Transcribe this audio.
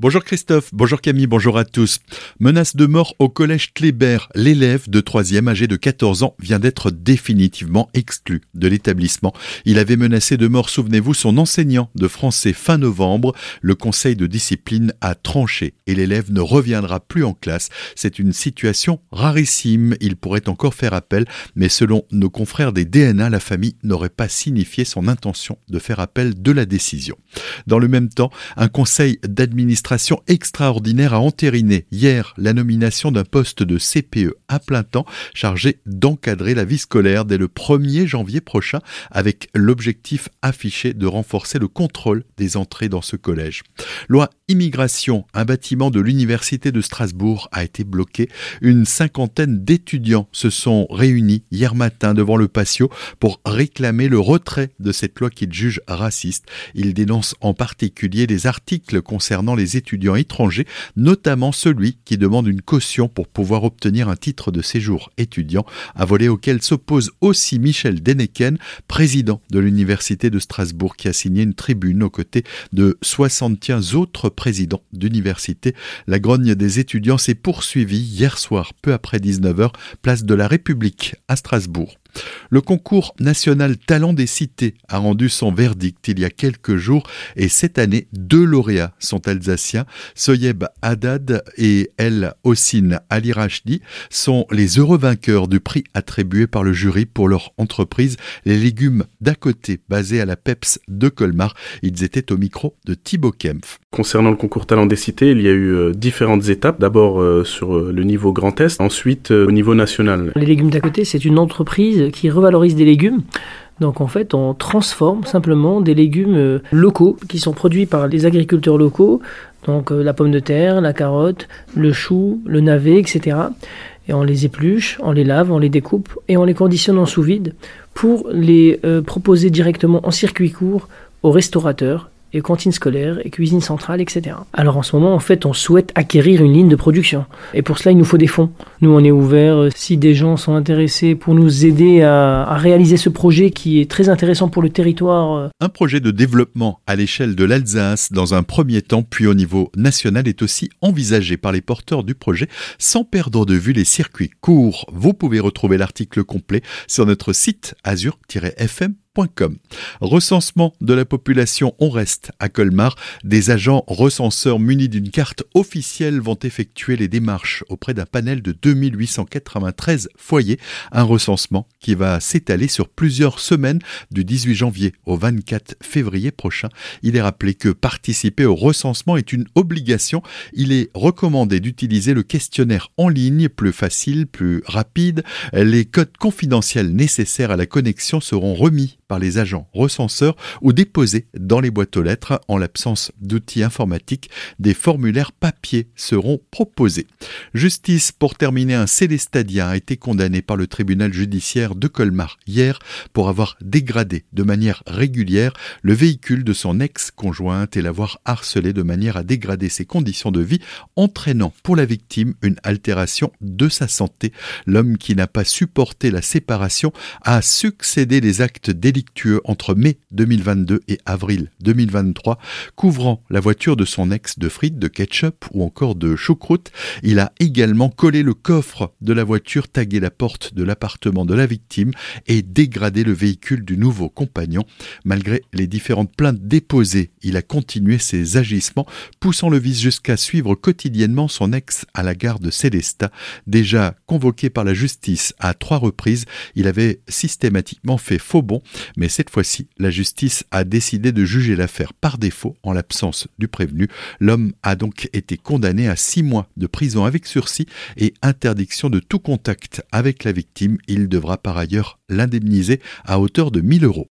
Bonjour Christophe, bonjour Camille, bonjour à tous. Menace de mort au collège Kléber. L'élève de 3e âgé de 14 ans vient d'être définitivement exclu de l'établissement. Il avait menacé de mort, souvenez-vous, son enseignant de français fin novembre. Le conseil de discipline a tranché et l'élève ne reviendra plus en classe. C'est une situation rarissime. Il pourrait encore faire appel, mais selon nos confrères des DNA, la famille n'aurait pas signifié son intention de faire appel de la décision. Dans le même temps, un conseil d'administration extraordinaire a entériné hier la nomination d'un poste de CPE à plein temps chargé d'encadrer la vie scolaire dès le 1er janvier prochain avec l'objectif affiché de renforcer le contrôle des entrées dans ce collège. Immigration, un bâtiment de l'université de Strasbourg a été bloqué. Une cinquantaine d'étudiants se sont réunis hier matin devant le patio pour réclamer le retrait de cette loi qu'ils jugent raciste. Ils dénoncent en particulier les articles concernant les étudiants étrangers, notamment celui qui demande une caution pour pouvoir obtenir un titre de séjour étudiant, un volet auquel s'oppose aussi Michel Deneken, président de l'Université de Strasbourg, qui a signé une tribune aux côtés de 75 autres présidents d'université. La grogne des étudiants s'est poursuivie hier soir, peu après 19h, place de la République à Strasbourg. Le concours national Talent des cités a rendu son verdict il y a quelques jours et cette année, deux lauréats sont alsaciens. Soyeb Haddad et El Hossin Ali Rachdi sont les heureux vainqueurs du prix attribué par le jury pour leur entreprise Les légumes d'à côté, basée à la PEPS de Colmar. Ils étaient au micro de Thibaut Kempf. Concernant le concours Talent des cités, il y a eu euh, différentes étapes. D'abord euh, sur euh, le niveau Grand Est, ensuite au niveau national. Les légumes d'à côté, c'est une entreprise qui revalorise des légumes. Donc en fait, on transforme simplement des légumes euh, locaux qui sont produits par les agriculteurs locaux, donc euh, la pomme de terre, la carotte, le chou, le navet, etc. Et on les épluche, on les lave, on les découpe et on les conditionne en sous vide pour les euh, proposer directement en circuit court aux restaurateurs et cantine scolaire et cuisine centrale, etc. Alors en ce moment, en fait, on souhaite acquérir une ligne de production. Et pour cela, il nous faut des fonds. Nous, on est ouvert euh, si des gens sont intéressés pour nous aider à, à, réaliser ce projet qui est très intéressant pour le territoire. Euh. Un projet de développement à l'échelle de l'Alsace dans un premier temps, puis au niveau national, est aussi envisagé par les porteurs du projet sans perdre de vue les circuits courts. Vous pouvez retrouver l'article complet sur notre site azur-fm Recensement de la population, on reste à Colmar. Des agents recenseurs munis d'une carte officielle vont effectuer les démarches auprès d'un panel de 2893 foyers. Un recensement qui va s'étaler sur plusieurs semaines du 18 janvier au 24 février prochain. Il est rappelé que participer au recensement est une obligation. Il est recommandé d'utiliser le questionnaire en ligne, plus facile, plus rapide. Les codes confidentiels nécessaires à la connexion seront remis par les agents recenseurs ou déposés dans les boîtes aux lettres. En l'absence d'outils informatiques, des formulaires papier seront proposés. Justice pour terminer, un Célestadien a été condamné par le tribunal judiciaire de Colmar hier pour avoir dégradé de manière régulière le véhicule de son ex-conjointe et l'avoir harcelé de manière à dégrader ses conditions de vie, entraînant pour la victime une altération de sa santé. L'homme qui n'a pas supporté la séparation a succédé les actes entre mai 2022 et avril 2023, couvrant la voiture de son ex de frites, de ketchup ou encore de choucroute. Il a également collé le coffre de la voiture, tagué la porte de l'appartement de la victime et dégradé le véhicule du nouveau compagnon. Malgré les différentes plaintes déposées, il a continué ses agissements, poussant le vice jusqu'à suivre quotidiennement son ex à la gare de Célestat. Déjà convoqué par la justice à trois reprises, il avait systématiquement fait faux bond mais cette fois-ci, la justice a décidé de juger l'affaire par défaut en l'absence du prévenu. L'homme a donc été condamné à six mois de prison avec sursis et interdiction de tout contact avec la victime. Il devra par ailleurs l'indemniser à hauteur de 1000 euros.